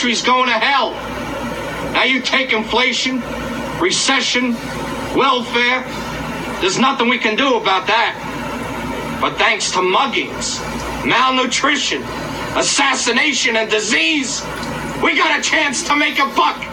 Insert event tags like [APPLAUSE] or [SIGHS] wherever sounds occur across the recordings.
country's going to hell. Now you take inflation, recession, welfare. There's nothing we can do about that. But thanks to muggings, malnutrition, assassination, and disease, we got a chance to make a buck.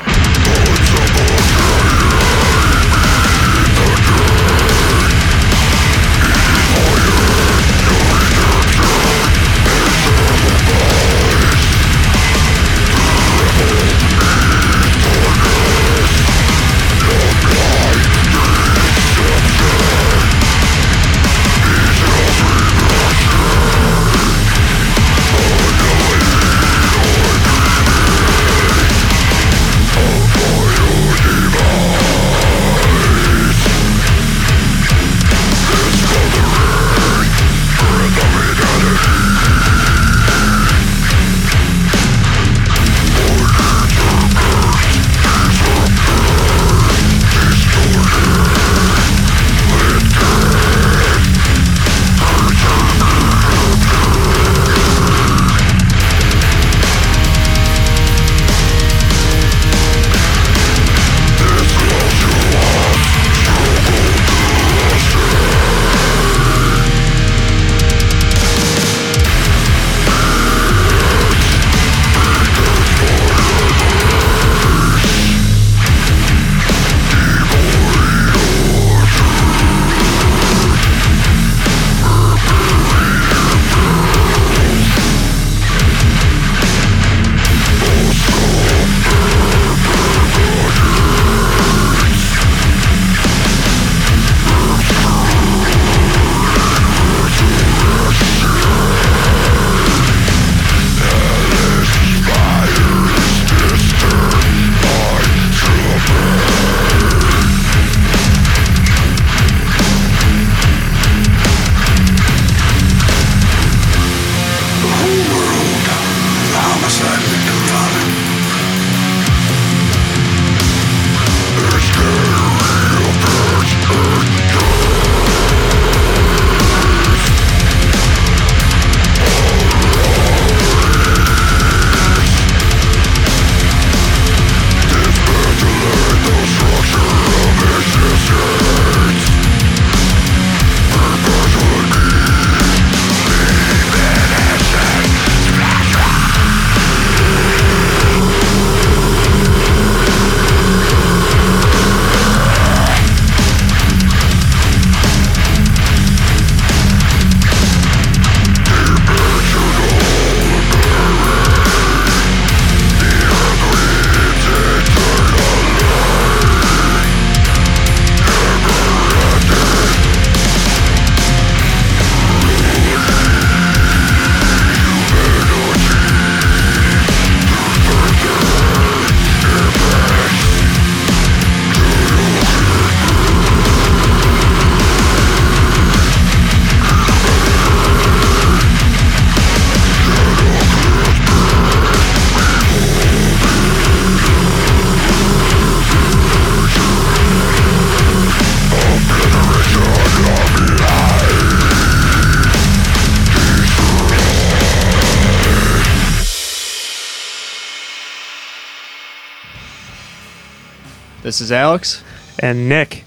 Is Alex And Nick,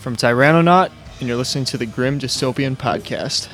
from Tyrannonaut, and you're listening to the Grim Dystopian Podcast.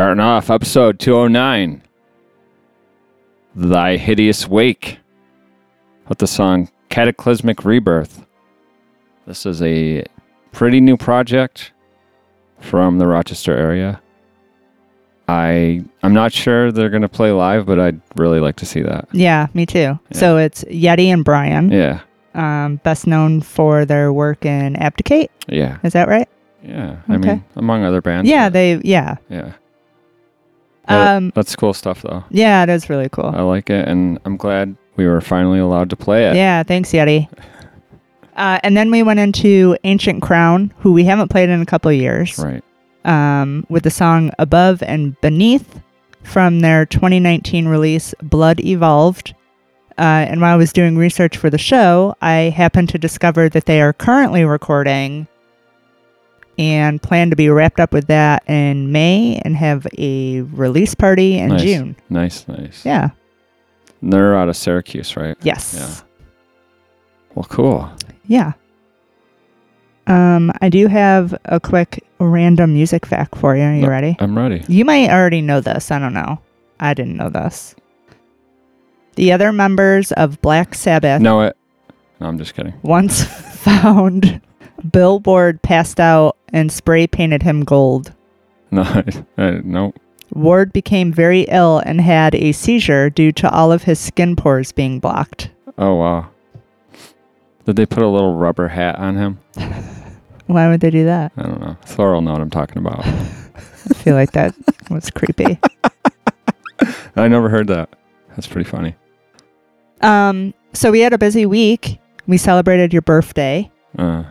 Starting off episode 209 Thy Hideous Wake with the song Cataclysmic Rebirth. This is a pretty new project from the Rochester area. I I'm not sure they're going to play live, but I'd really like to see that. Yeah, me too. So it's Yeti and Brian, Yeah. um, best known for their work in Abdicate. Yeah. Is that right? Yeah. I Okay. mean, among other bands. yeah, they. Yeah. Yeah. That- Um. that's cool stuff though. Yeah, it is really cool. I like it and I'm glad we were finally allowed to play it. Yeah, thanks, Yeti. [LAUGHS] Uh, and then we went into Ancient Crown, who we haven't played in a couple of years, Right. um, with the song Above and Beneath from their 2019 release, Blood Evolved. Uh, and while I was doing research for the show, I happened to discover that they are currently recording and plan to be wrapped up with that in May and have a release party in Nice. June. Nice, nice. Yeah. And They're out of Syracuse, right? Yes. Yeah. Well, cool. Yeah. Um, I do have a quick random music fact for you. Are you No. ready? I'm ready. You might already know this. I don't know. I didn't know this. The other members of Black Sabbath Know it. No, I'm just kidding. once [LAUGHS] found Bill Ward passed out and spray painted him gold. [LAUGHS] No, I, I, no. Ward became very ill and had a seizure due to all of his skin pores being blocked. Oh, wow. Did they put a little rubber hat on him? [LAUGHS] Why would they do that? I don't know. Thor will know what I'm talking about. [LAUGHS] I feel like that was creepy. I never heard that. That's pretty funny. Um, so we had a busy week. We celebrated your birthday. Uh,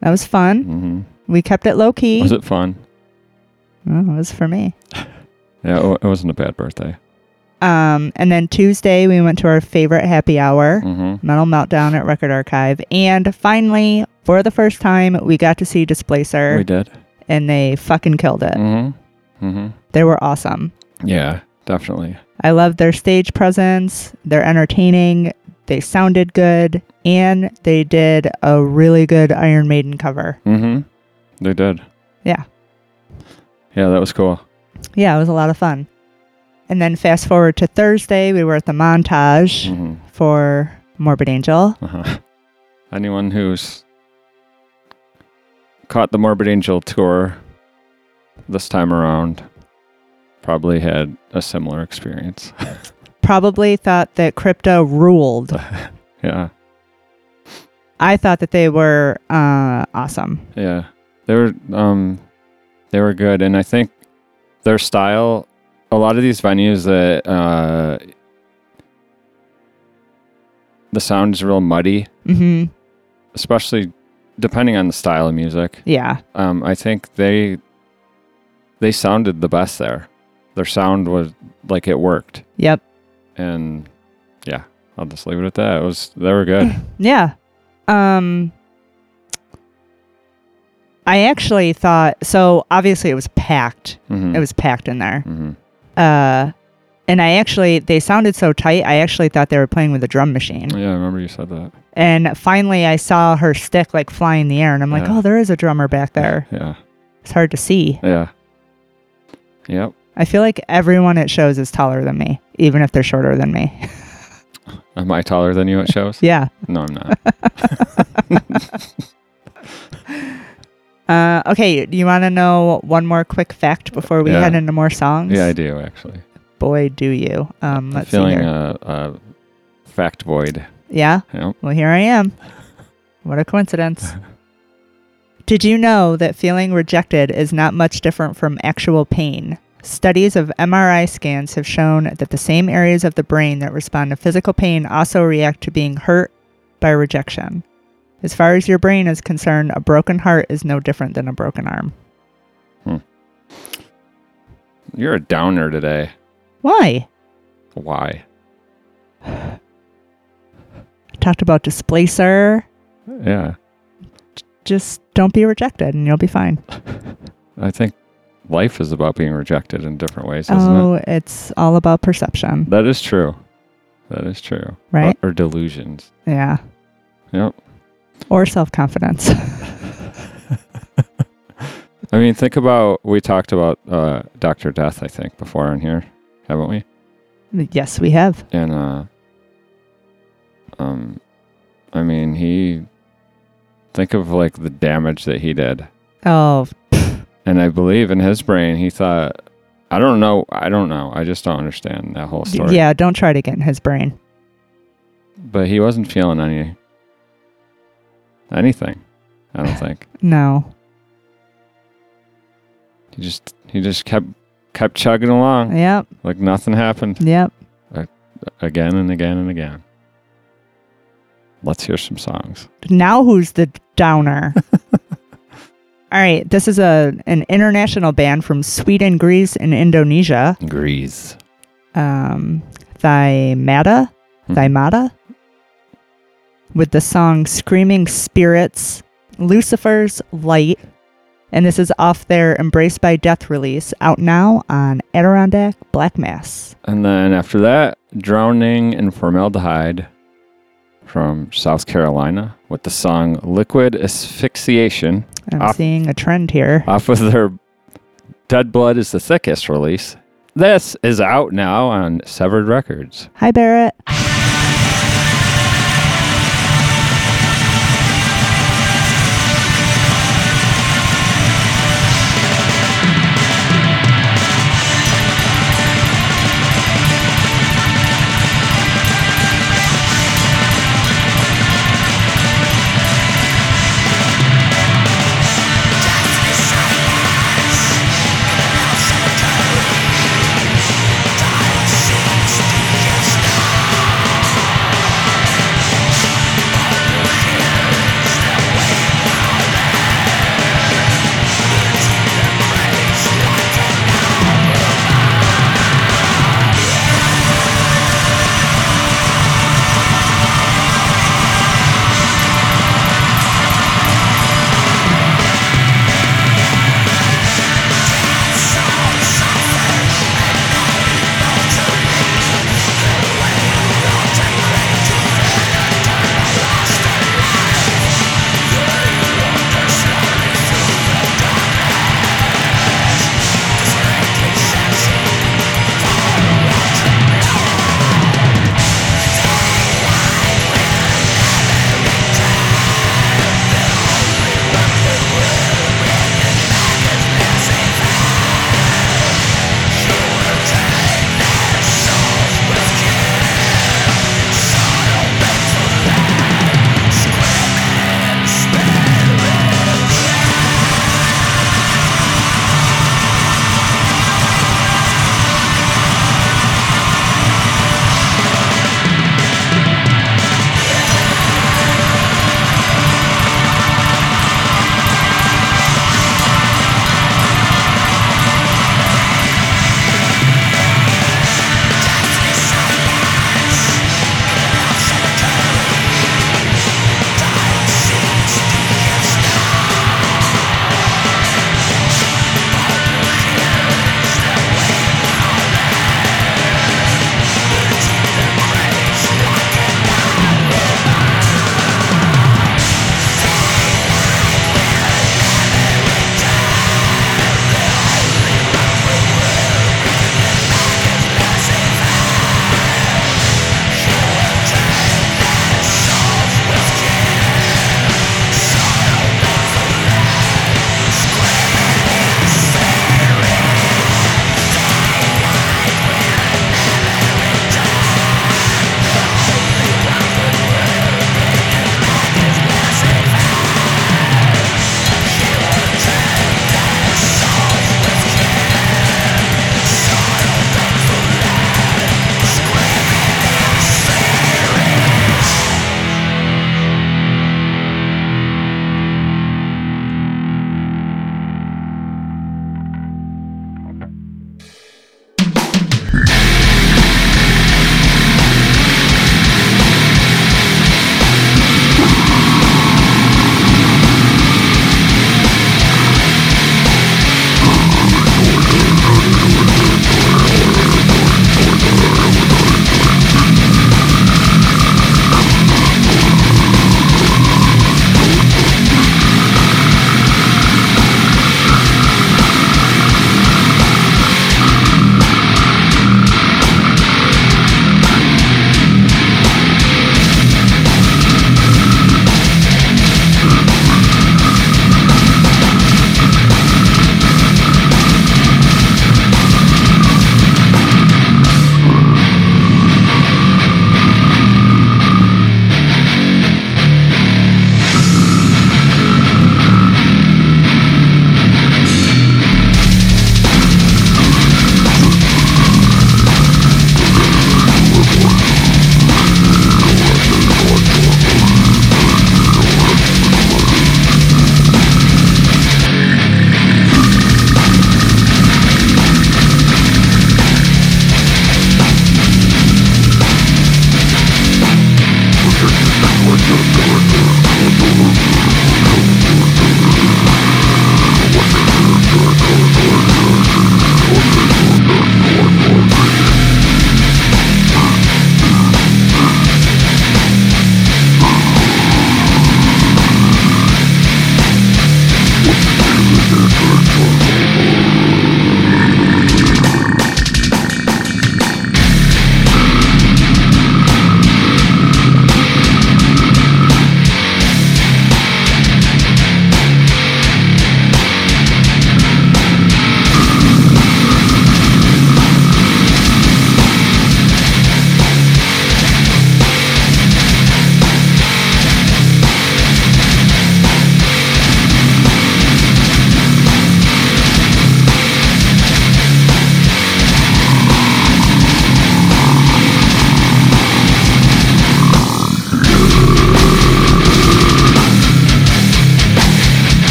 That was fun. hmm We kept it low key. Was it fun? Oh, it was for me. [LAUGHS] Yeah, it, wasn't a bad birthday. Um, and then Tuesday we went to our favorite happy hour, hmm Metal Meltdown at Record Archive, and finally, for the first time, we got to see Displacer, We did. and they fucking killed it. hmm hmm They were awesome. Yeah, definitely. I love their stage presence. They're entertaining. They sounded good, and they did a really good Iron Maiden cover. Mm-hmm. They did. Yeah. Yeah, that was cool. Yeah, it was a lot of fun. And then fast forward to Thursday, we were at the montage hmm for Morbid Angel. Uh-huh. Anyone who's caught the Morbid Angel tour this time around probably had a similar experience. [LAUGHS] Probably thought that Crypta ruled. [LAUGHS] yeah, I thought that they were uh, awesome. yeah. They were um they were good and I think their style a lot of these venues that uh the sound is real muddy, mm-hmm. especially depending on the style of music. Yeah. um, I think they they sounded the best there. Their sound was like it worked, Yep. And yeah, I'll just leave it at that. It was they were good. [LAUGHS] Yeah. Um I actually thought so obviously it was packed. Mhm. It was packed in there. Mhm. Uh and I actually they sounded so tight. I actually thought they were playing with a drum machine. Yeah, I remember you said that. And finally I saw her stick like fly in the air and I'm like, Yeah. "Oh, there is a drummer back there." [LAUGHS] Yeah, It's hard to see. yeah, yep. I feel like everyone at shows is taller than me, even if they're shorter than me. Am I taller than you at shows? [LAUGHS] yeah. No, I'm not. [LAUGHS] Uh, okay, do you want to know one more quick fact before we Yeah. head into more songs? yeah, I do actually. Boy, do you. Um, I'm let's see feeling here. a, a fact void. yeah? Yep. Well, here I am. What a coincidence. [LAUGHS] Did you know that feeling rejected is not much different from actual pain? Studies of MRI scans have shown that the same areas of the brain that respond to physical pain also react to being hurt by rejection. As far as your brain is concerned, a broken heart is no different than a broken arm. Hmm. You're a downer today. Why? Why? I [SIGHS] Talked about displacer. Yeah, Just don't be rejected and you'll be fine. [LAUGHS] I think life is about being rejected in different ways, isn't it? Oh, it's all about perception. That is true. That is true. Right? Or, or delusions. Yeah. Yep. Or self confidence. [LAUGHS] I mean, think about we talked about uh, Doctor Death, I think, before on here, haven't we? Yes, we have. And uh, um, I mean, he think of like the damage that he did, Oh, and I believe in his brain, he thought, I don't know, I don't know, I just don't understand that whole story. yeah. Don't try to get in his brain. but he wasn't feeling any anything. I don't [LAUGHS] think No. he just he just kept kept chugging along Yep. like nothing happened Yep. again and again and again. Let's hear some songs. Now who's the downer? [LAUGHS] All right, this is a an international band from Sweden, Greece, and Indonesia. Greece. Um, Thymata, Hmm. Thymata, with the song "Screaming Spirits," Lucifer's Light, and this is off their "Embraced by Death" release, out now on Adirondack Black Mass. And then after that, Drowning in Formaldehyde from South Carolina with the song Liquid Asphyxiation I'm Off- seeing a trend here. off of their Dead Blood is the Thickest release. This is out now on Severed Records. Hi, Barrett.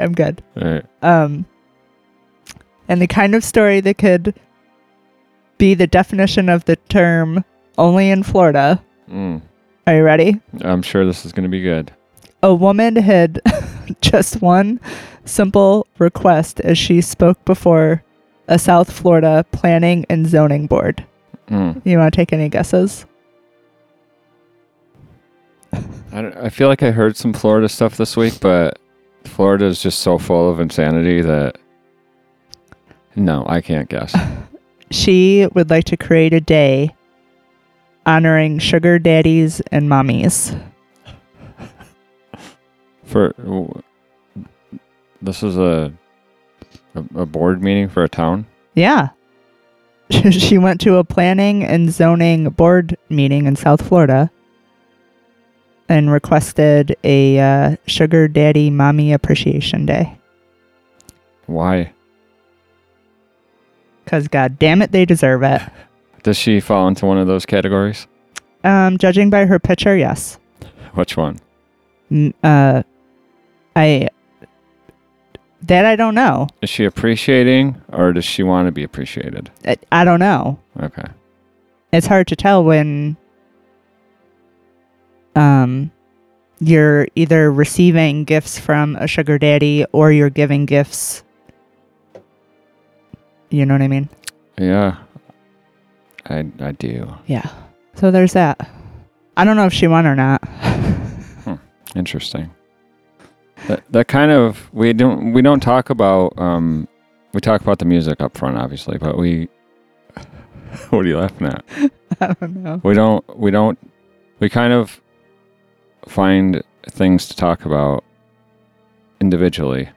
Right, I'm good. All right. Um. And the kind of story that could be the definition of the term only in Florida. Mm, Are you ready? I'm sure this is going to be good. A woman had [LAUGHS] just one simple request as she spoke before a South Florida planning and zoning board. Mm. You want to take any guesses? I, don't- I feel like I heard some Florida stuff this week, but Florida is just so full of insanity that no, I can't guess. [LAUGHS] She would like to create a day honoring sugar daddies and mommies. For this is a, a board meeting for a town. Yeah. [LAUGHS] she went to a planning and zoning board meeting in South Florida and requested a uh, sugar daddy mommy appreciation day. Why Because, god damn it, they deserve it. [LAUGHS] does she fall into one of those categories? Um, judging by her picture, yes. Which one? Uh, I. That I don't know. Is she appreciating or does she want to be appreciated? I, I don't know. Okay. It's hard to tell when um you're either receiving gifts from a sugar daddy or you're giving gifts. You know what I mean? Yeah. I I do. Yeah. So there's that. I don't know if she won or not. Interesting. That that kind of we don't we don't talk about um we talk about the music up front obviously, but we [LAUGHS] what are you laughing at? [LAUGHS] I don't know. We don't we don't we kind of find things to talk about individually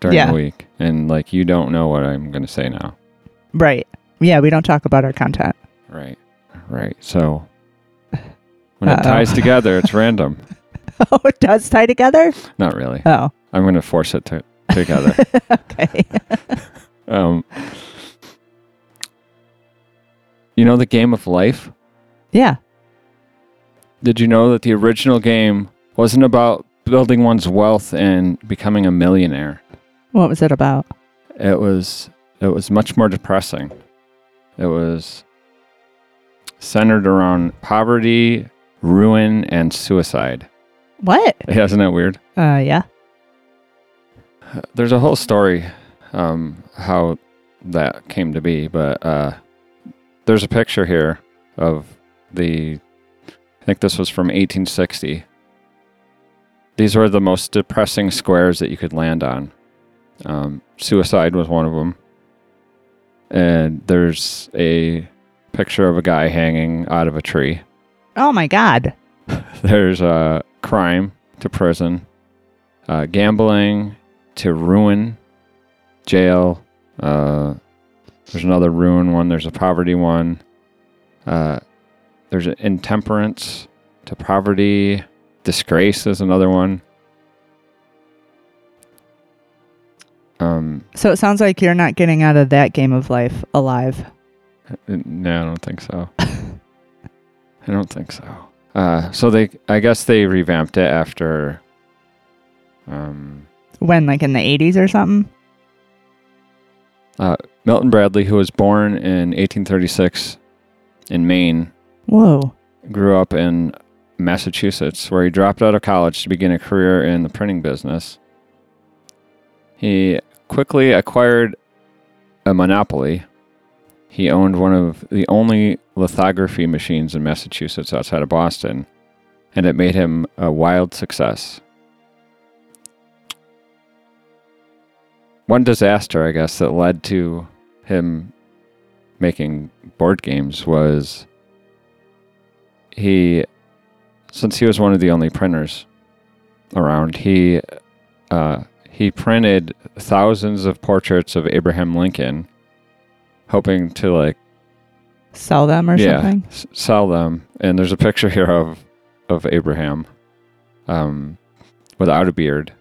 during Yeah. the week. And like you don't know what I'm gonna say now. Right. Yeah, we don't talk about our content. Right. Right. So when it Uh-oh. ties together it's [LAUGHS] random. Oh, it does tie together? Not really. Oh, I'm gonna force it to together. [LAUGHS] okay. [LAUGHS] Um, you know the game of life? yeah. Did you know that the original game wasn't about building one's wealth and becoming a millionaire? What was it about? It was it was much more depressing. It was centered around poverty, ruin, and suicide. What? Isn't that weird? Uh, yeah. There's a whole story um, how that came to be, but uh, there's a picture here of the. I think this was from 1860. These were the most depressing squares that you could land on. Um, suicide was one of them, and there's a picture of a guy hanging out of a tree. Oh my god. [LAUGHS] There's uh, crime to prison, uh, gambling to ruin, jail. Uh, there's another ruin one. There's a poverty one. Uh, there's an intemperance to poverty. Disgrace is another one. Um, So it sounds like you're not getting out of that game of life alive. no, I don't think so. [LAUGHS] I don't think so. Uh, so they, I guess they revamped it after. Um, When, like in the 80s or something? Milton Bradley, who was born in 1836 in Maine, Whoa. grew up in Massachusetts, where he dropped out of college to begin a career in the printing business. He quickly acquired a monopoly. He owned one of the only lithography machines in Massachusetts outside of Boston, and it made him a wild success. One disaster, I guess, that led to him making board games was he since he was one of the only printers around he uh, he printed thousands of portraits of abraham lincoln hoping to like Sell them or yeah, something? s- sell them. And there's a picture here of of Abraham, um, without a beard.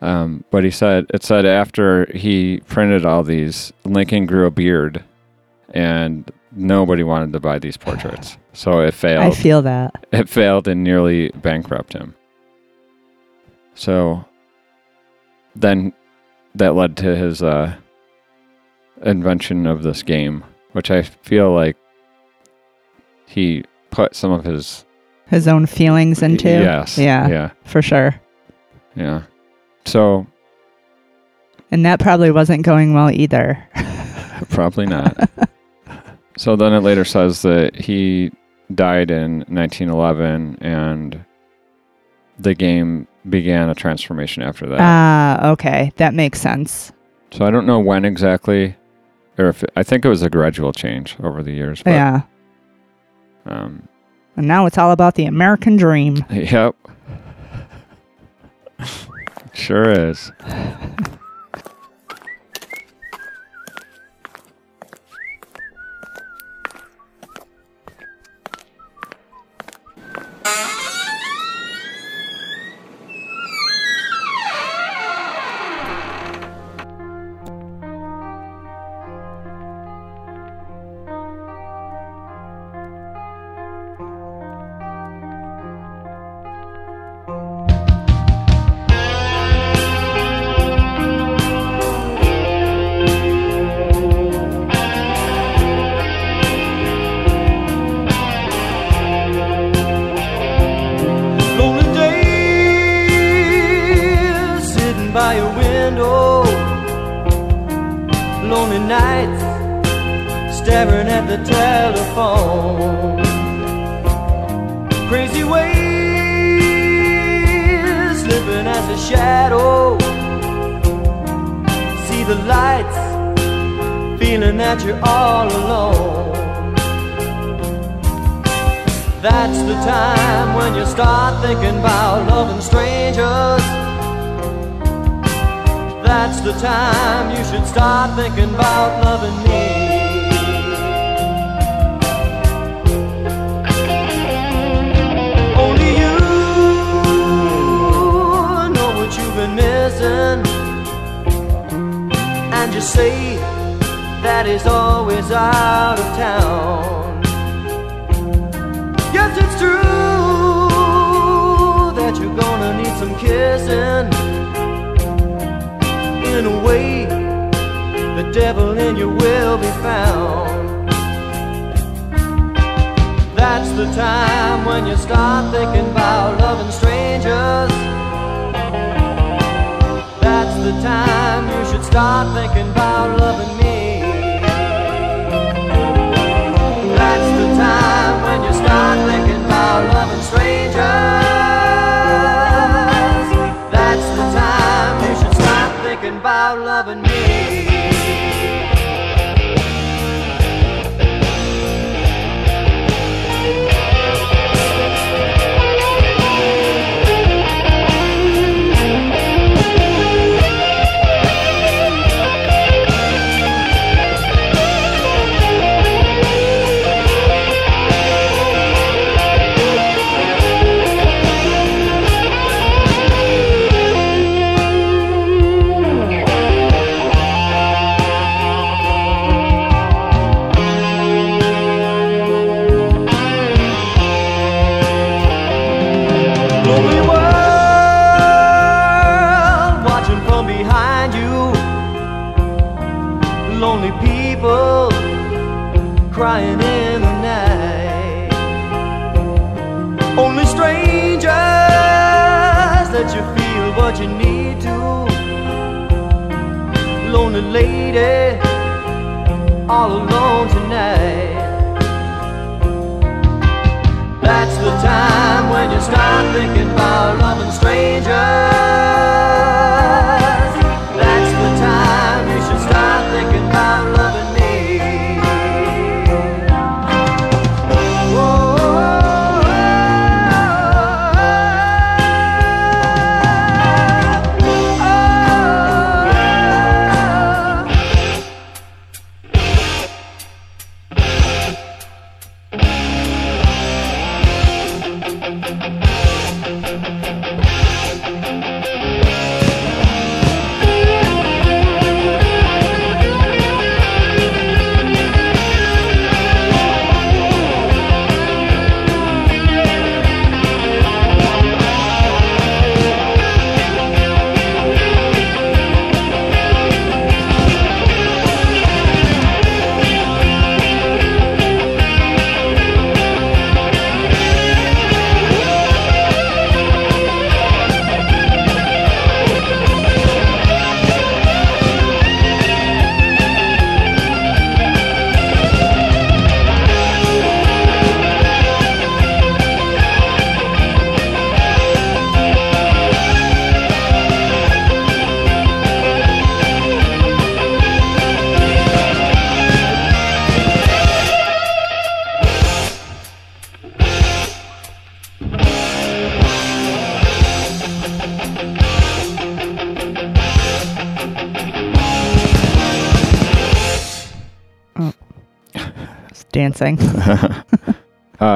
Um, but he said it said after he printed all these, Lincoln grew a beard, and nobody wanted to buy these portraits, [SIGHS] so it failed. I feel that. it failed and nearly bankrupt him. So then that led to his uh, invention of this game, which I feel like he put some of his His own feelings into. yes, Yeah, yeah, for sure. yeah. So And that probably wasn't going well either. [LAUGHS] probably not. [LAUGHS] so then it later says that he died in 1911 and the game began a transformation after that. Ah, okay. That makes sense. So I don't know when exactly, or if I think it was a gradual change over the years. But, yeah. Um, And now it's all about the American dream. [LAUGHS] yep. [LAUGHS] sure is. [LAUGHS]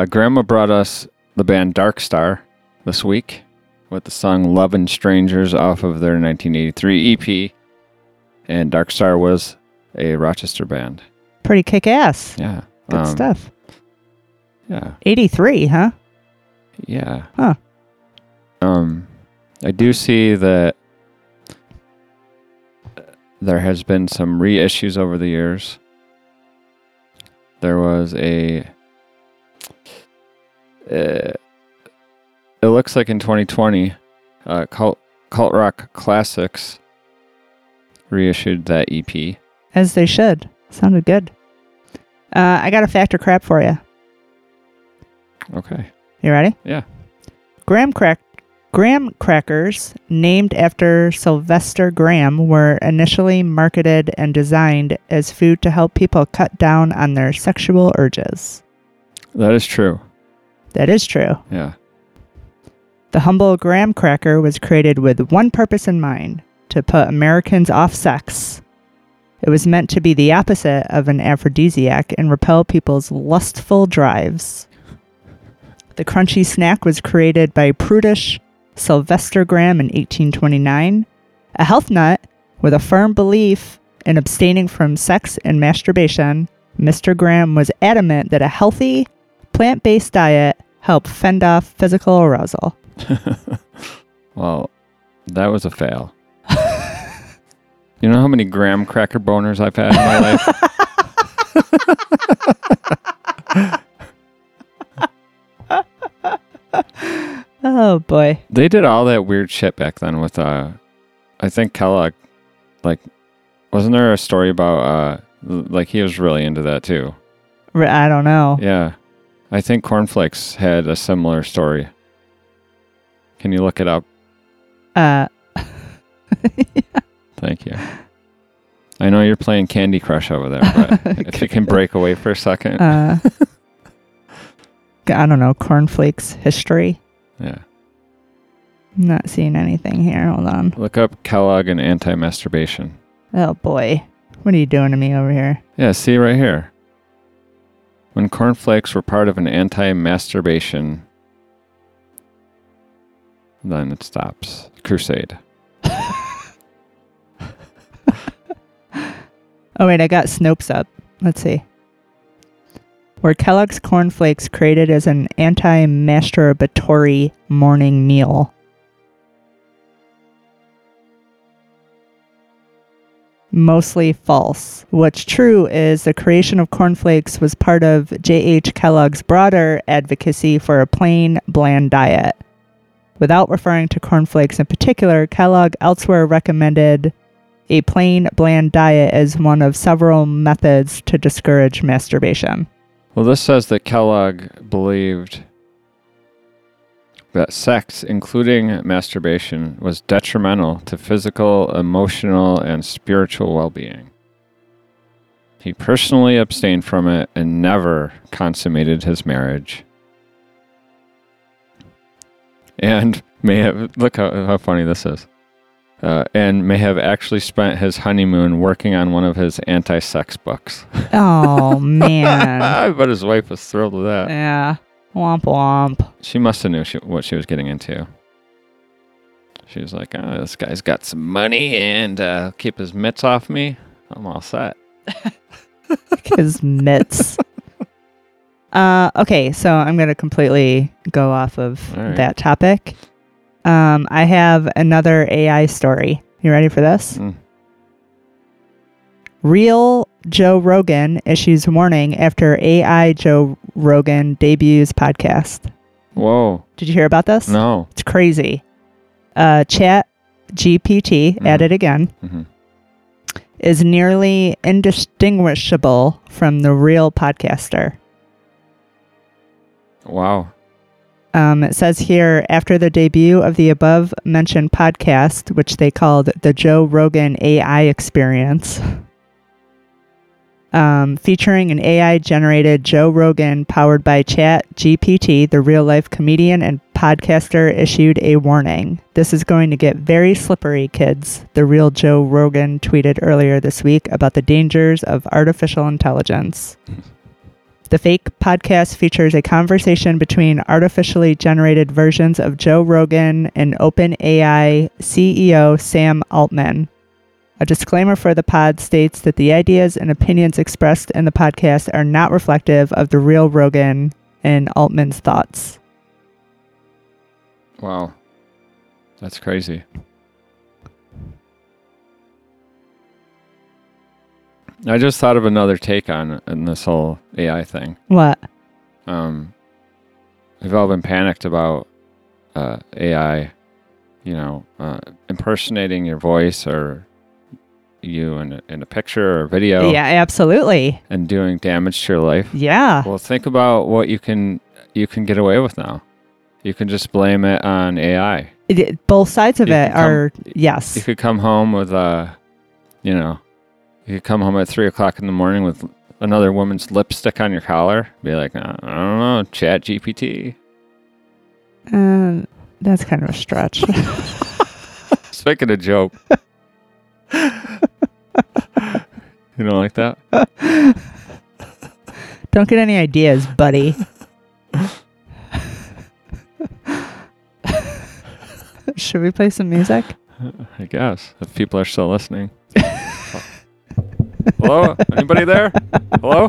Grandma brought us the band DarkStarr this week with the song Lovin' Strangers off of their 1983 EP. And DarkStarr was a Rochester band. Pretty kick ass. Yeah. Good Um, stuff. Yeah. 83, huh? Yeah. Huh. Um, I do see that there has been some reissues over the years. There was a. Uh, it looks like in 2020, uh, Cult, Cult Rock Classics reissued that EP. As they should. Sounded good. Uh, I got a factor crap for you. Okay. You ready? Yeah. Graham crack graham crackers named after Sylvester Graham were initially marketed and designed as food to help people cut down on their sexual urges. That is true. That is true. Yeah. The humble graham cracker was created with one purpose in mind to put Americans off sex. It was meant to be the opposite of an aphrodisiac and repel people's lustful drives. The crunchy snack was created by prudish Sylvester Graham in 1829, a health nut with a firm belief in abstaining from sex and masturbation. Mr. Graham was adamant that a healthy, plant based diet helped fend off physical arousal. [LAUGHS] Well, that was a fail. [LAUGHS] you know how many graham cracker boners I've had in my life? [LAUGHS] Oh boy. They did all that weird shit back then with uh I think Kellogg like wasn't there a story about uh like he was really into that too. I don't know. Yeah. I think Cornflakes had a similar story. Can you look it up? Uh, [LAUGHS] Thank you. I know you're playing Candy Crush over there, but [LAUGHS] if you can break away for a second. uh, I don't know. Cornflakes history. yeah. I'm not seeing anything here. Hold on. Look up Kellogg and anti-masturbation. Oh boy. What are you doing to me over here? Yeah, see right here. When cornflakes were part of an anti-masturbation, then it stops. Crusade. [LAUGHS] Oh wait, I got Snopes up. Let's see. Were Kellogg's cornflakes created as an anti-masturbatory morning meal? Mostly false. What's true is the creation of cornflakes was part of J.H. Kellogg's broader advocacy for a plain, bland diet. Without referring to cornflakes in particular, Kellogg elsewhere recommended a plain, bland diet as one of several methods to discourage masturbation. Well, this says that Kellogg believed that sex, including masturbation, was detrimental to physical, emotional, and spiritual well being. He personally abstained from it and never consummated his marriage. And may have, look how, how funny this is. Uh, and may have actually spent his honeymoon working on one of his anti sex books. Oh [LAUGHS] man. I bet his wife was thrilled with that. yeah. Womp womp. She must have knew she, what she was getting into. She was like, "Oh, this guy's got some money and uh, keep his mitts off me. I'm all set." [LAUGHS] His mitts. [LAUGHS] Uh, okay, so I'm going to completely go off of right. that topic. Um, I have another AI story. You ready for this? Mm. Real Joe Rogan issues warning after AI Joe Rogan debuts podcast. Whoa! Did you hear about this? No. It's crazy. Uh, Chat GPT, Mhm. at it again, Mhm. is nearly indistinguishable from the real podcaster. Wow. Um, it says here after the debut of the above mentioned podcast, which they called the Joe Rogan AI Experience, um, featuring an AI generated Joe Rogan powered by Chat GPT, the real life comedian and podcaster issued a warning. This is going to get very slippery, kids. The real Joe Rogan tweeted earlier this week about the dangers of artificial intelligence. The fake podcast features a conversation between artificially generated versions of Joe Rogan and OpenAI CEO Sam Altman. A disclaimer for the pod states that the ideas and opinions expressed in the podcast are not reflective of the real Rogan and Altman's thoughts. Wow. That's crazy. I just thought of another take on, this whole AI thing. What? Um, we've all been panicked about uh, AI, you know, uh, impersonating your voice or you in a, in a picture or video Yeah, absolutely. and doing damage to your life. Yeah. Well, think about what you can you can get away with now. You can just blame it on AI. It- both sides of You it come- are yes. You could come home with a, you know, you could come home at three o'clock in the morning with another woman's lipstick on your collar. Be like, uh, I don't know, Chat GPT. Um, that's kind of a stretch. [LAUGHS] Just making a joke. [LAUGHS] [LAUGHS] you don't like that? [LAUGHS] Don't get any ideas, buddy. [LAUGHS] Should we play some music? I guess if people are still listening. Hello? Anybody there? Hello?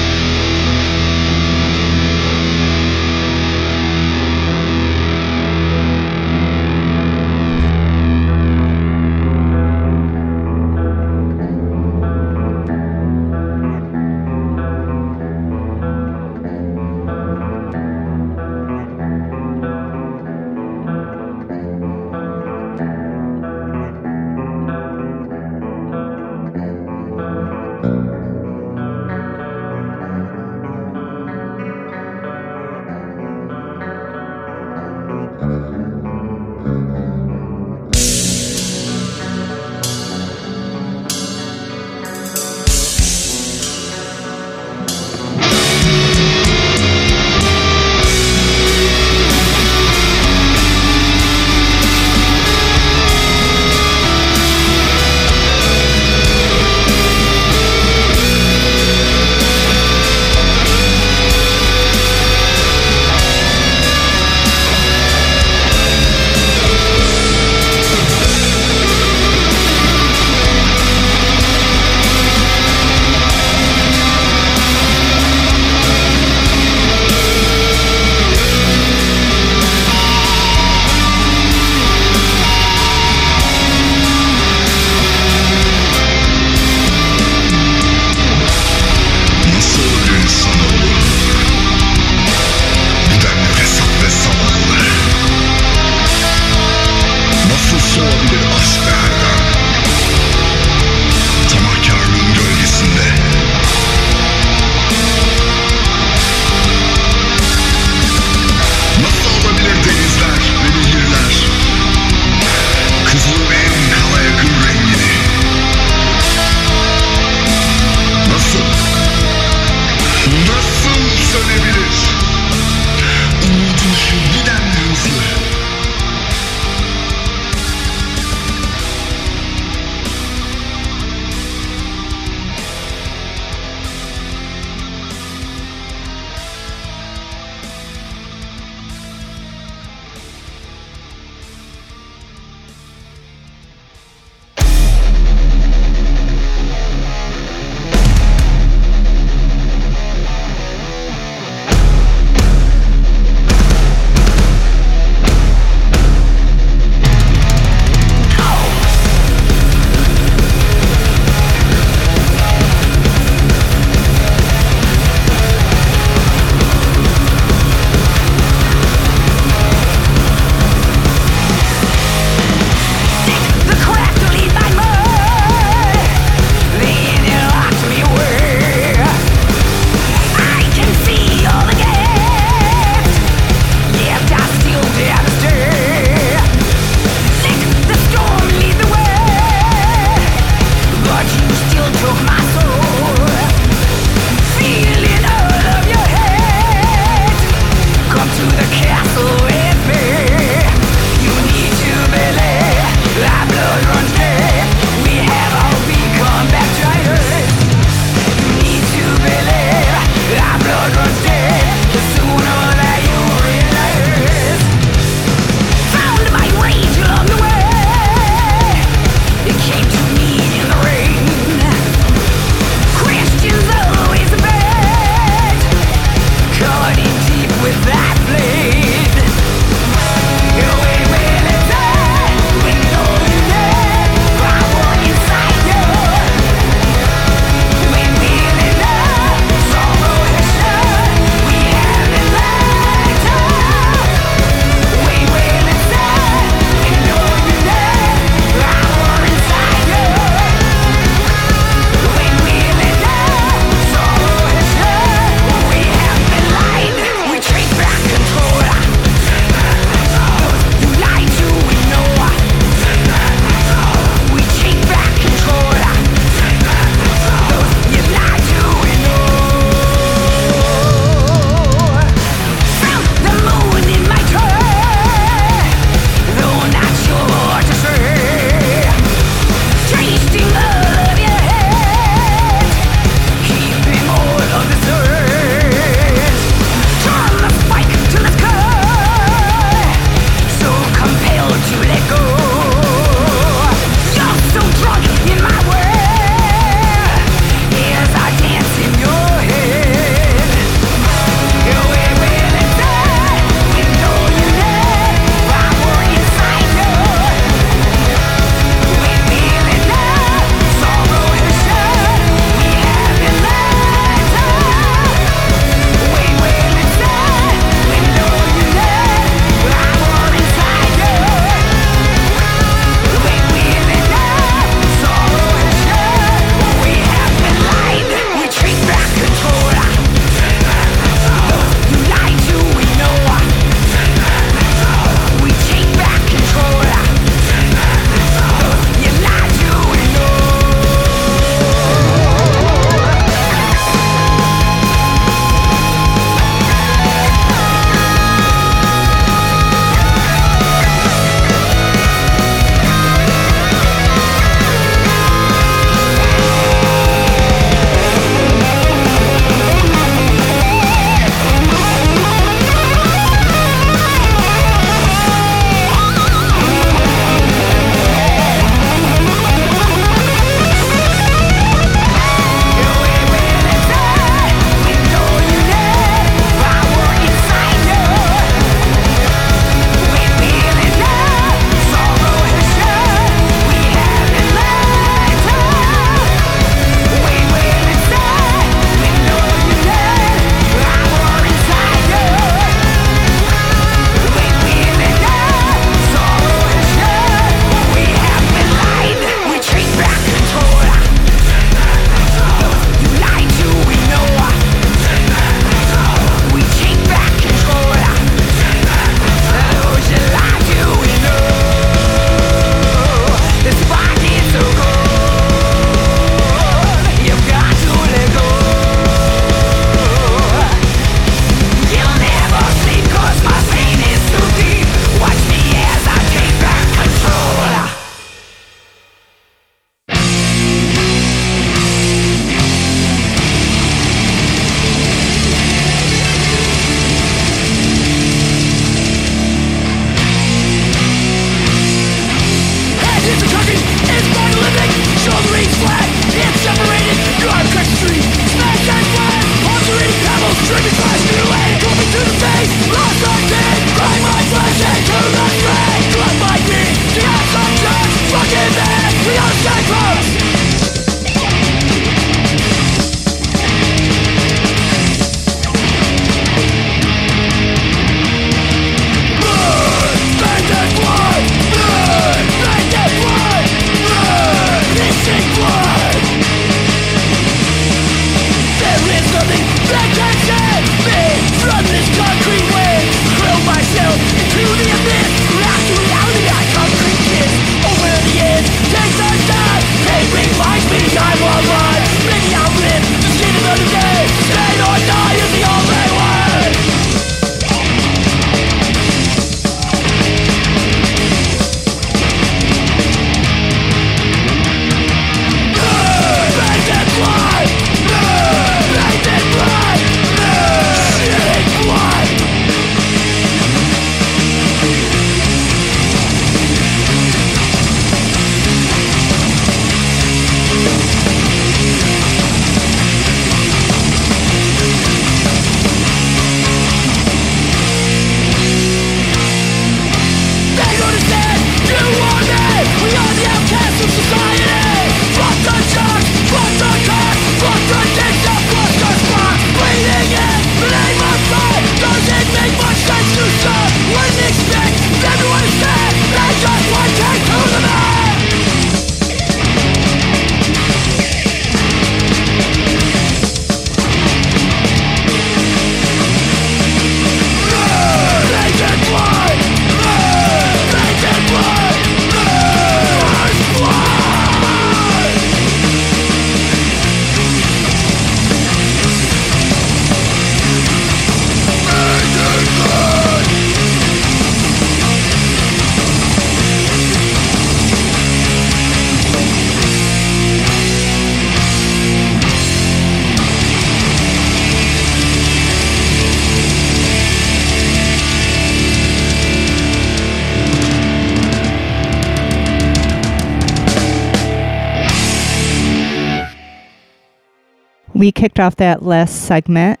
We kicked off that last segment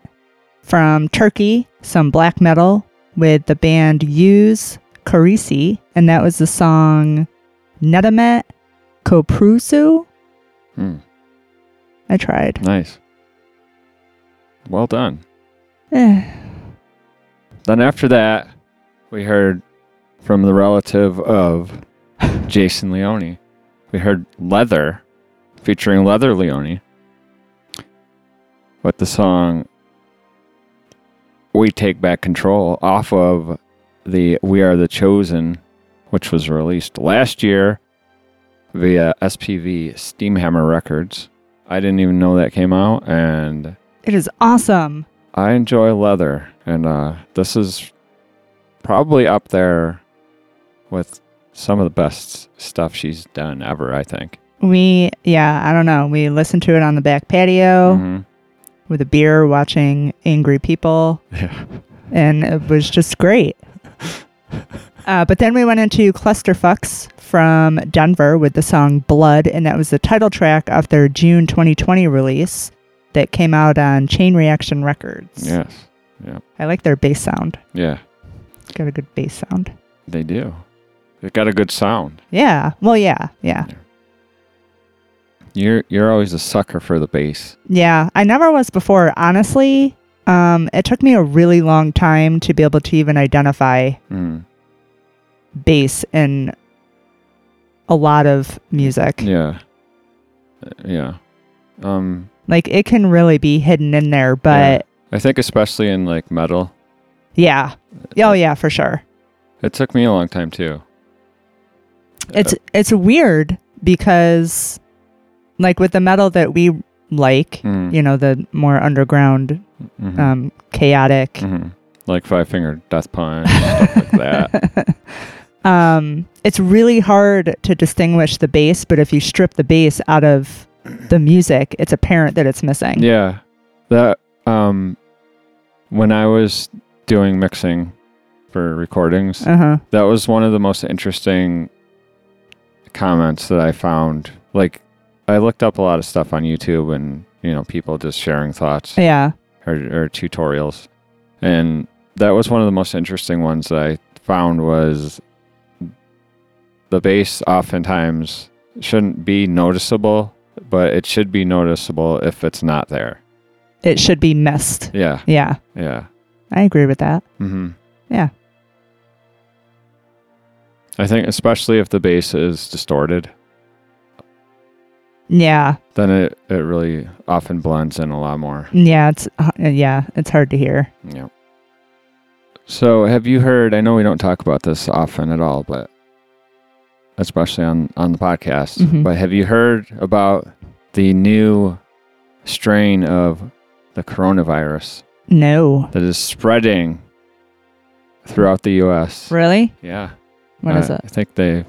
from Turkey, some black metal with the band Yüz Karası, and that was the song Nedamet Köprüsü. Hmm. I tried. Nice. Well done. Eh, Then after that, we heard from the relative of [LAUGHS] Jason Leone. We heard Leather featuring Leather Leone with the song We Take Back Control off of the We Are the Chosen, which was released last year via SPV Steamhammer Records. I didn't even know that came out, and it is awesome. I enjoy leather, and uh, this is probably up there with some of the best stuff she's done ever. I think. We, yeah, I don't know. We listened to it on the back patio Mhm. With a beer watching angry people. Yeah. and it was just great. [LAUGHS] Uh, but then we went into Clusterfux from Denver with the song Blood, and that was the title track of their June 2020 release that came out on Chain Reaction Records. Yes. Yeah. I like their bass sound. Yeah. It's got a good bass sound. They do. They got a good sound. Yeah. Well, yeah. Yeah. You're you're always a sucker for the bass. Yeah. I never was before. Honestly, um, it took me a really long time to be able to even identify Mm. bass in a lot of music. Yeah. Uh, Yeah. Um, Like it can really be hidden in there, but I think especially in like metal, yeah. Oh yeah, for sure. it took me a long time too. It's it's weird because like with the metal that we like, Mm. you know, the more underground, Mhm. um, chaotic. Mhm. Like Five Finger Death Punch, stuff like that. [LAUGHS] um, it's really hard to distinguish the bass, but if you strip the bass out of the music, it's apparent that it's missing. Yeah. That um when I was doing mixing for recordings, Uh huh. that was one of the most interesting comments that I found. Like I looked up a lot of stuff on YouTube and, you know, people just sharing thoughts Yeah. or, or tutorials. And that was one of the most interesting ones that I found was the bass oftentimes shouldn't be noticeable, but it should be noticeable if it's not there. It should be missed. Yeah, Yeah. yeah. I agree with that. hmm Yeah. I think especially if the bass is distorted, Yeah. then it, it really often blends in a lot more. Yeah. It's, uh, yeah. It's hard to hear. Yeah. So have you heard I know we don't talk about this often at all, but especially on, on the podcast, Mhm. but have you heard about the new strain of the coronavirus No. that is spreading throughout the US? Really? Yeah. What is Uh, it? I think they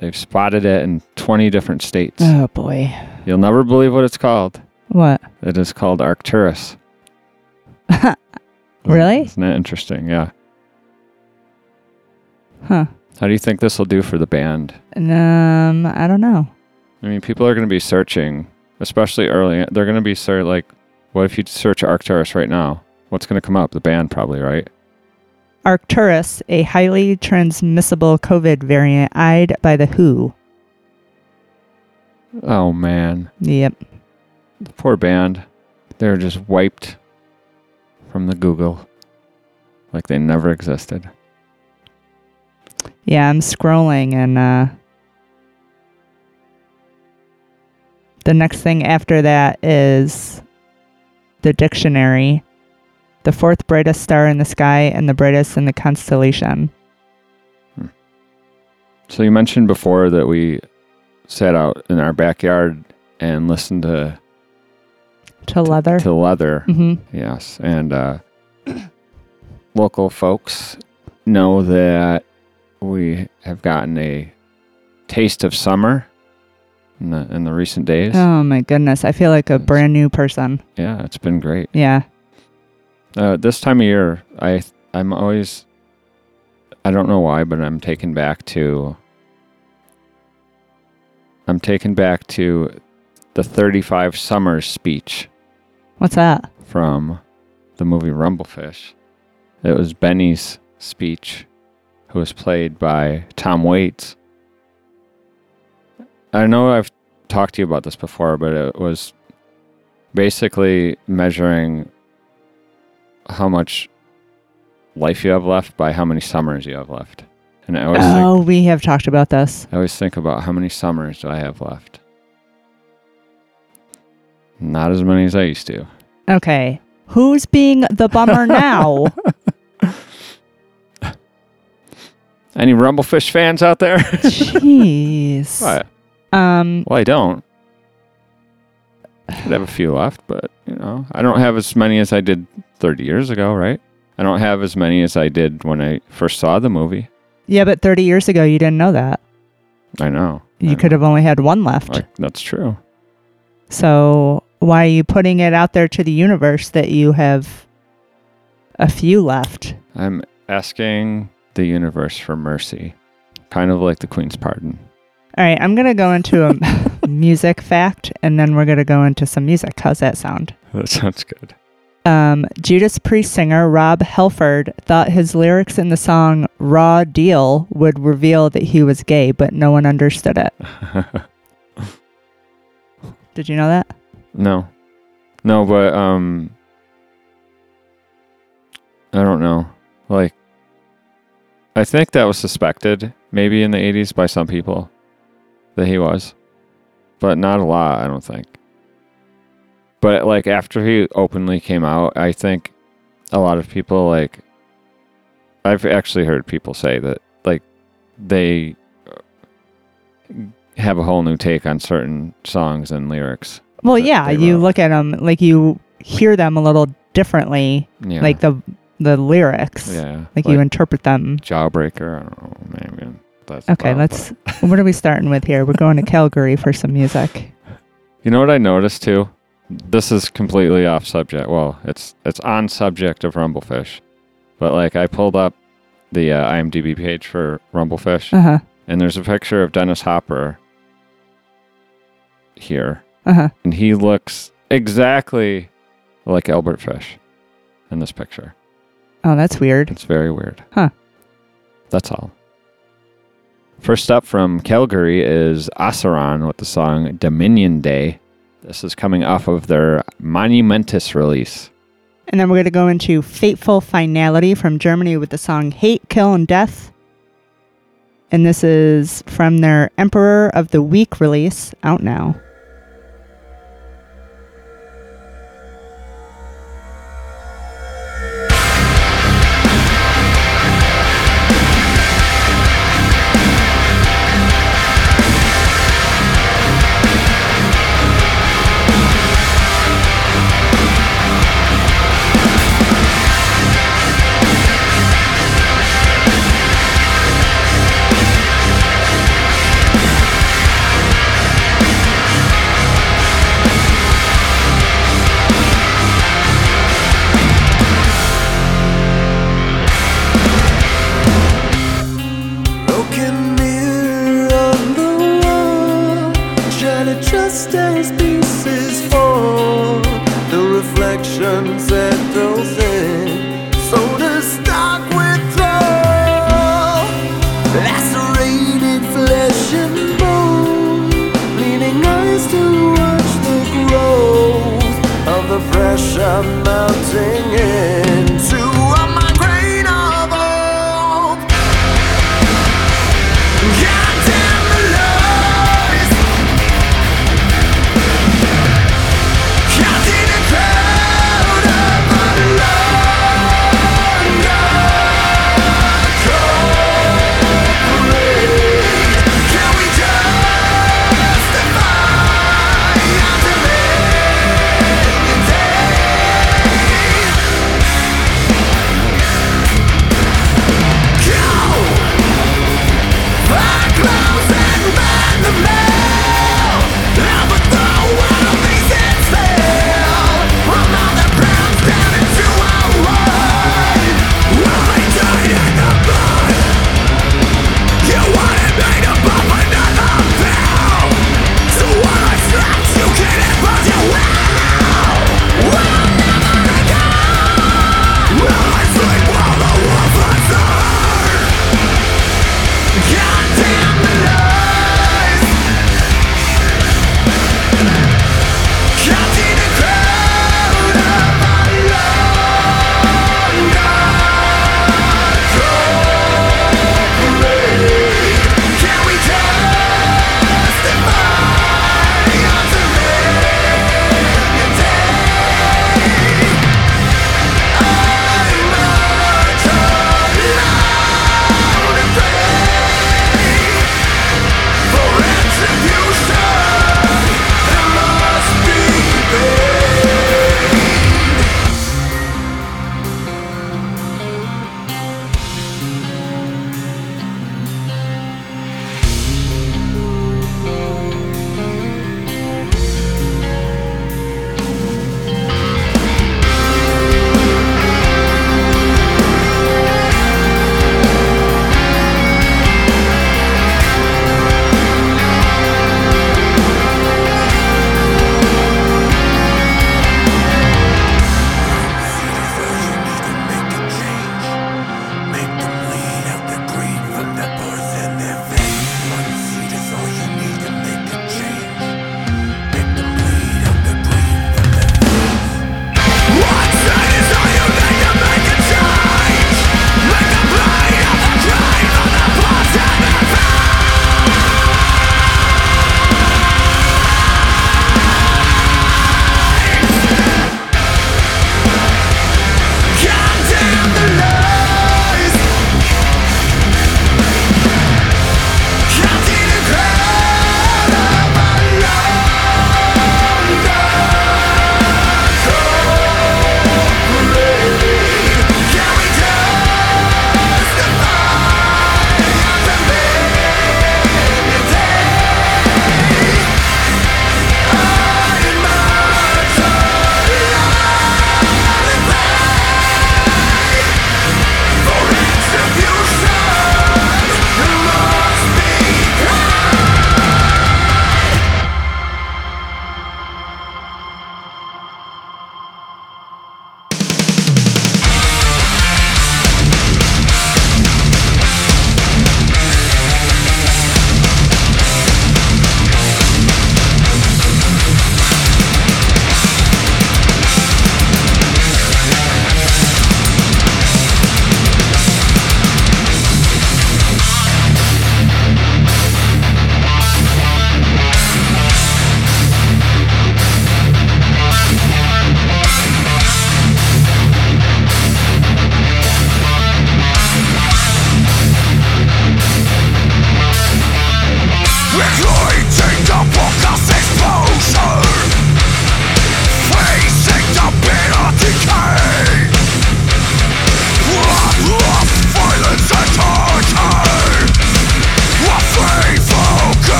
they've spotted it in 20 different states. Oh boy. You'll never believe what it's called. What? It is called Arcturus. [LAUGHS] Really? Isn't that interesting? Yeah. Huh. How do you think this will do for the band? Um, I don't know. I mean, people are going to be searching, especially early. They're going to be search like, what if you search Arcturus right now? What's going to come up? The band, probably, right? Arcturus, a highly transmissible COVID variant eyed by the WHO. Oh man, Yep. the poor band. They're just wiped from the Google, like they never existed. Yeah, I'm scrolling and uh the next thing after that is the dictionary. The fourth brightest star in the sky and the brightest in the constellation. So you mentioned before that we sat out in our backyard and listened to To leather. to leather. hmm Yes, and uh, [CLEARS THROAT] local folks know that we have gotten a taste of summer in the in the recent days. Oh my goodness. I feel like a Yes. brand new person. Yeah, it's been great. Yeah. Uh, this time of year, I I'm always I don't know why, but I'm taken back to I'm taken back to the 35 Summers speech What's that? from the movie Rumblefish. It was Benny's speech, who was played by Tom Waits. I know I've talked to you about this before, but it was basically measuring how much life you have left by how many summers you have left. And I always, Oh, think, we have talked about this. I always think about how many summers do I have left. Not as many as I used to. Okay. Who's being the bummer now? [LAUGHS] Any Rumblefish fans out there? Jeez. [LAUGHS] What? Um, Well, I don't. Could have a few left, but you know, I don't have as many as I did 30 years ago, right? I don't have as many as I did when I first saw the movie. yeah, but 30 years ago, you didn't know that. I know. You I could know. have only had one left. Like, that's true. So why are you putting it out there to the universe that you have a few left? I'm asking the universe for mercy, kind of like the Queen's pardon. All right, I'm going to go into a [LAUGHS] music fact and then we're going to go into some music. How's that sound? That sounds good. Um, Judas Priest singer Rob Halford thought his lyrics in the song Raw Deal would reveal that he was gay, but no one understood it. [LAUGHS] Did you know that? no, no, but um, I don't know. Like, I think that was suspected, maybe in the '80s, by some people that he was, but not a lot. I don't think. But like after he openly came out, I think a lot of people like. I've actually heard people say that like they uh, have a whole new take on certain songs and lyrics. Well, yeah, you look at them like you hear them a little differently, Yeah. like the the lyrics, yeah, like, you interpret them. Jawbreaker. I don't know. Maybe that's Okay, let's. [LAUGHS] what are we starting with here? We're going to Calgary for some music. [LAUGHS] You know what I noticed too? This is completely off subject. Well, it's it's on subject of Rumblefish, but like I pulled up the uh, IMDb page for Rumblefish, Uh huh. and there's a picture of Dennis Hopper here, Uh huh. and he looks exactly like Albert Fish in this picture. Oh, that's weird. It's very weird. Huh. That's all. First up from Calgary is Osyron with the song Dominion Day. This is coming off of their Monumentous release. And then we're going to go into Fateful Finality from Germany with the song Hate, Kill, and Death. And this is from their Emperor of the Week release, out now.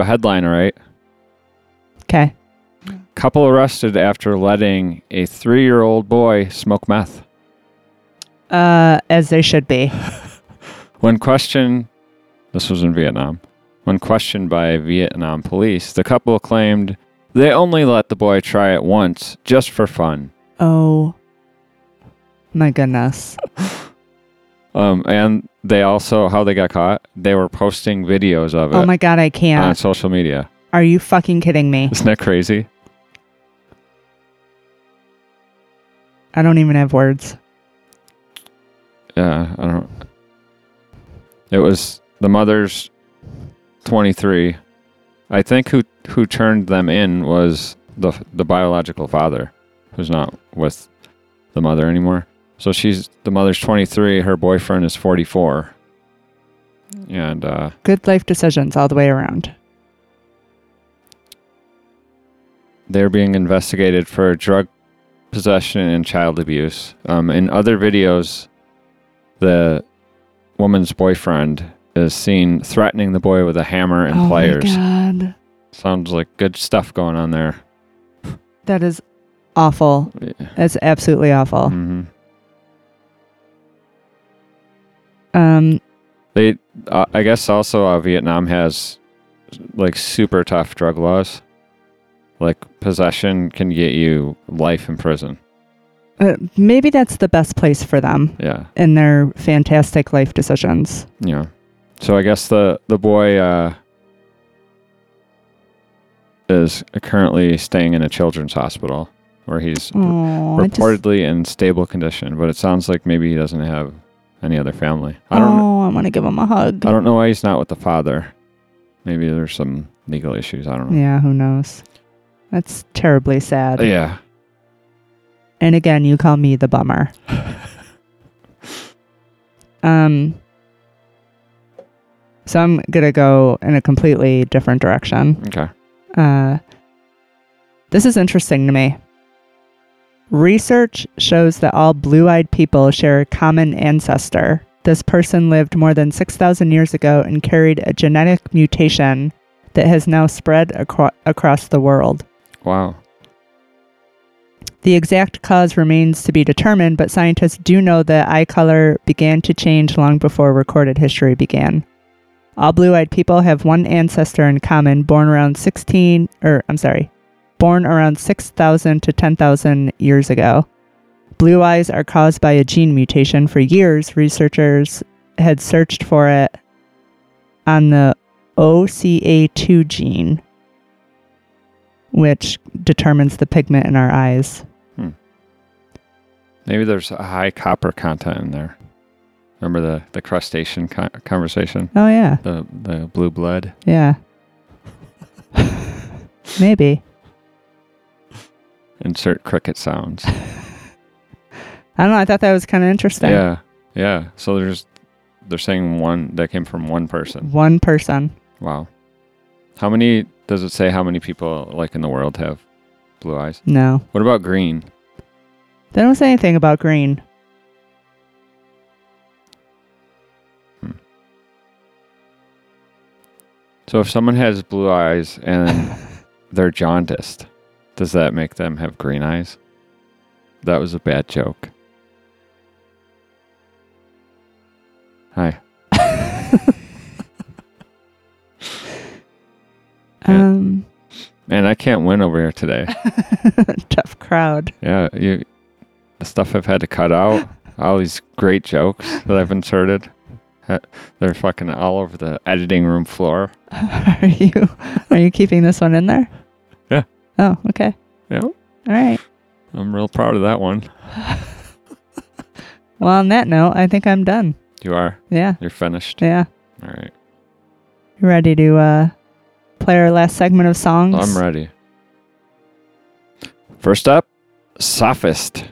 You a headline, all right? Okay. Couple arrested after letting a three-year-old boy smoke meth. Uh, as they should be. [LAUGHS] When questioned, this was in Vietnam. When questioned by Vietnam police, the couple claimed they only let the boy try it once, just for fun. Oh. My goodness. [LAUGHS] Um, and they also how they got caught. They were posting videos of it Oh my god, I can't. On social media. Are you fucking kidding me? Isn't that crazy? I don't even have words. Yeah, I don't. It was the mother's twenty-three. I think who who turned them in was the the biological father, who's not with the mother anymore. So she's the mother's twenty-three. Her boyfriend is forty-four. And uh, Good life decisions all the way around. they're being investigated for drug possession and child abuse. Um, in other videos, the woman's boyfriend is seen threatening the boy with a hammer and oh pliers. my god. Sounds like good stuff going on there. That is awful. That's absolutely awful. hmm Um, They, uh, I guess, also uh, Vietnam has like super tough drug laws. Like possession can get you life in prison. uh, maybe that's the best place for them Yeah. in their fantastic life decisions. Yeah. So I guess the the boy uh, is currently staying in a children's hospital where he's Oh, I just, reportedly in stable condition, but it sounds like maybe he doesn't have any other family. I don't. oh, I want to give him a hug. I don't know why he's not with the father. Maybe there's some legal issues. I don't know. Yeah, who knows? That's terribly sad. Yeah. And again, you call me the bummer. [LAUGHS] um so I'm going to go in a completely different direction. Okay. Uh This is interesting to me. Research shows that all blue-eyed people share a common ancestor. This person lived more than 6,000 years ago and carried a genetic mutation that has now spread acro- across the world. Wow. The exact cause remains to be determined, but scientists do know that eye color began to change long before recorded history began. All blue eyed people have one ancestor in common, born around 16, or I'm sorry, born around 6,000 to 10,000 years ago. Blue eyes are caused by a gene mutation. For years, researchers had searched for it on the OCA2 gene, which determines the pigment in our eyes. Hmm. Maybe there's a high copper content in there. Remember the the crustacean co- conversation? Oh, yeah. The the blue blood. Yeah. [LAUGHS] Maybe. Insert cricket sounds. [LAUGHS] I don't know. I thought that was kind of interesting. Yeah, yeah. So there's they're saying one that came from one person. One person. Wow. How many does it say? How many people like in the world have blue eyes? No. What about green? They don't say anything about green. Hmm. So if someone has blue eyes and [LAUGHS] they're jaundiced, does that make them have green eyes? That was a bad joke. Hi. [LAUGHS] Um, Man, I can't win over here today. [LAUGHS] tough crowd. Yeah, you the stuff I've had to cut out, all these great jokes that I've inserted. They're fucking all over the editing room floor. [LAUGHS] Are you are you keeping this one in there? Oh, okay. Yeah. All right. I'm real proud of that one. [LAUGHS] Well, on that note, I think I'm done. You are. Yeah. You're finished. Yeah. All right. You ready to uh play our last segment of songs? I'm ready. First up, Sophist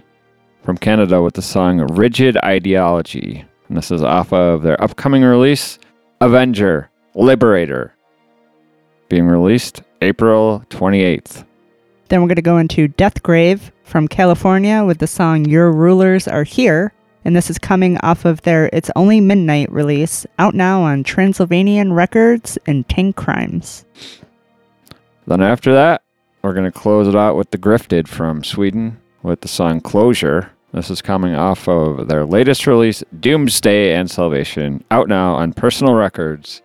from Canada with the song Rigid Ideology And this is off of their upcoming release, Avenger Liberator, being released April 28th. Then we're going to go into Deathgrave from California with the song Your Rulers Are Here. And this is coming off of their It's Only Midnight release, out now on Transylvanian Records and Tankcrimes. Then after that, we're going to close it out with The Grifted from Sweden with the song Closure. This is coming off of their latest release, Doomsday and Salvation, out now on Personal Records.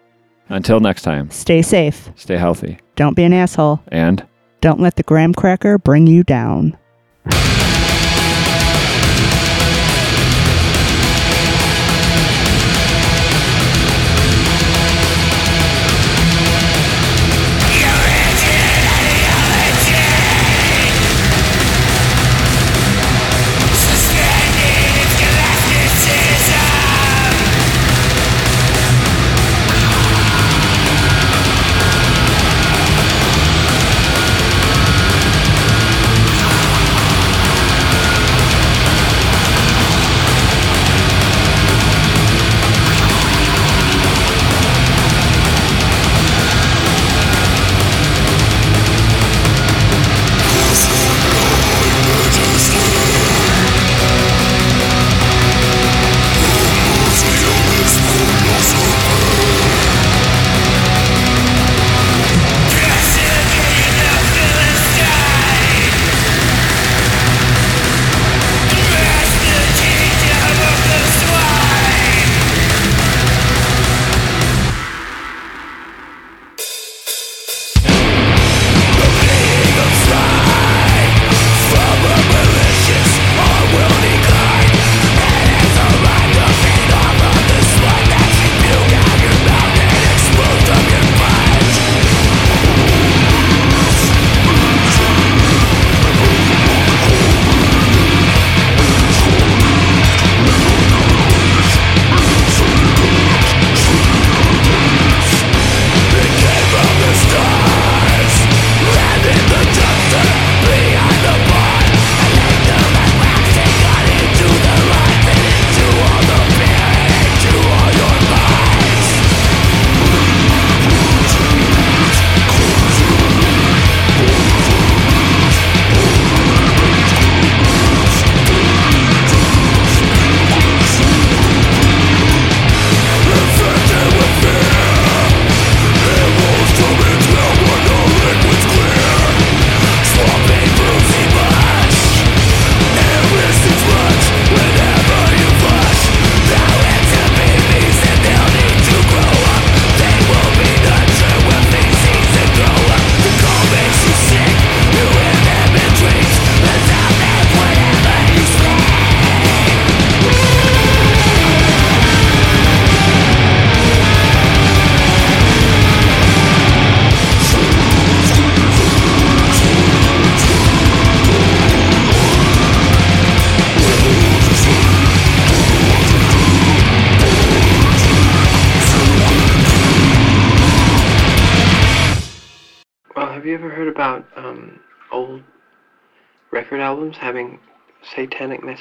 Until next time, Stay safe. stay healthy Don't be an asshole. and Don't let the graham cracker bring you down.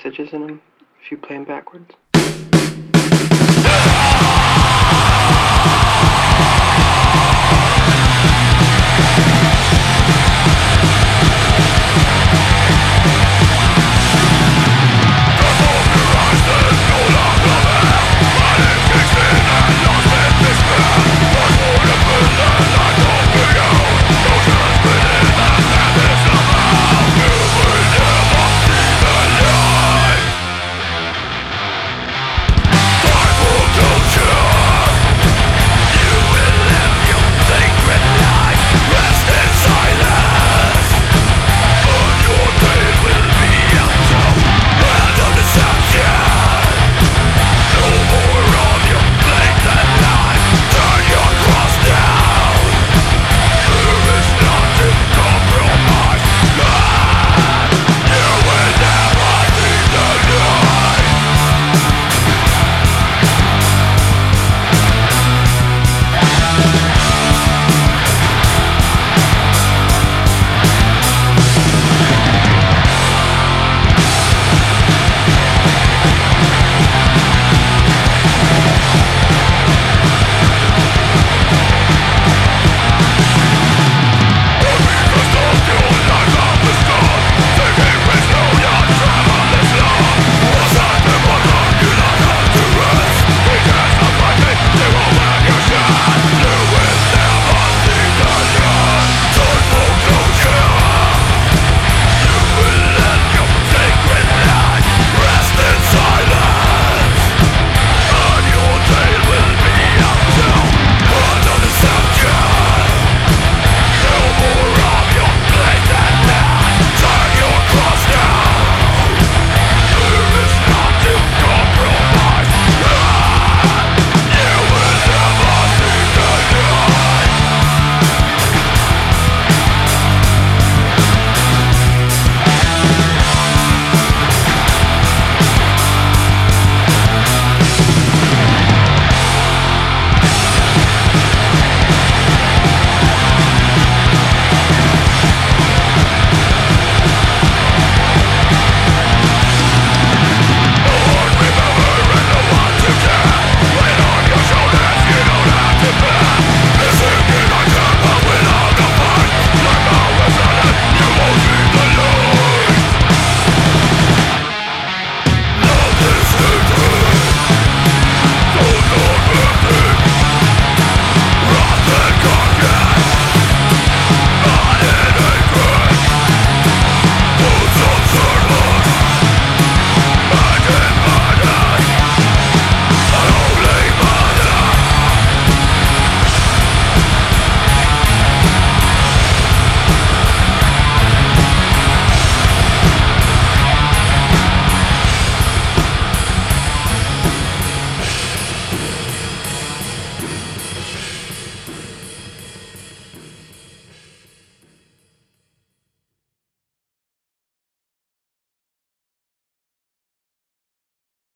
Messages in them if you play them backwards?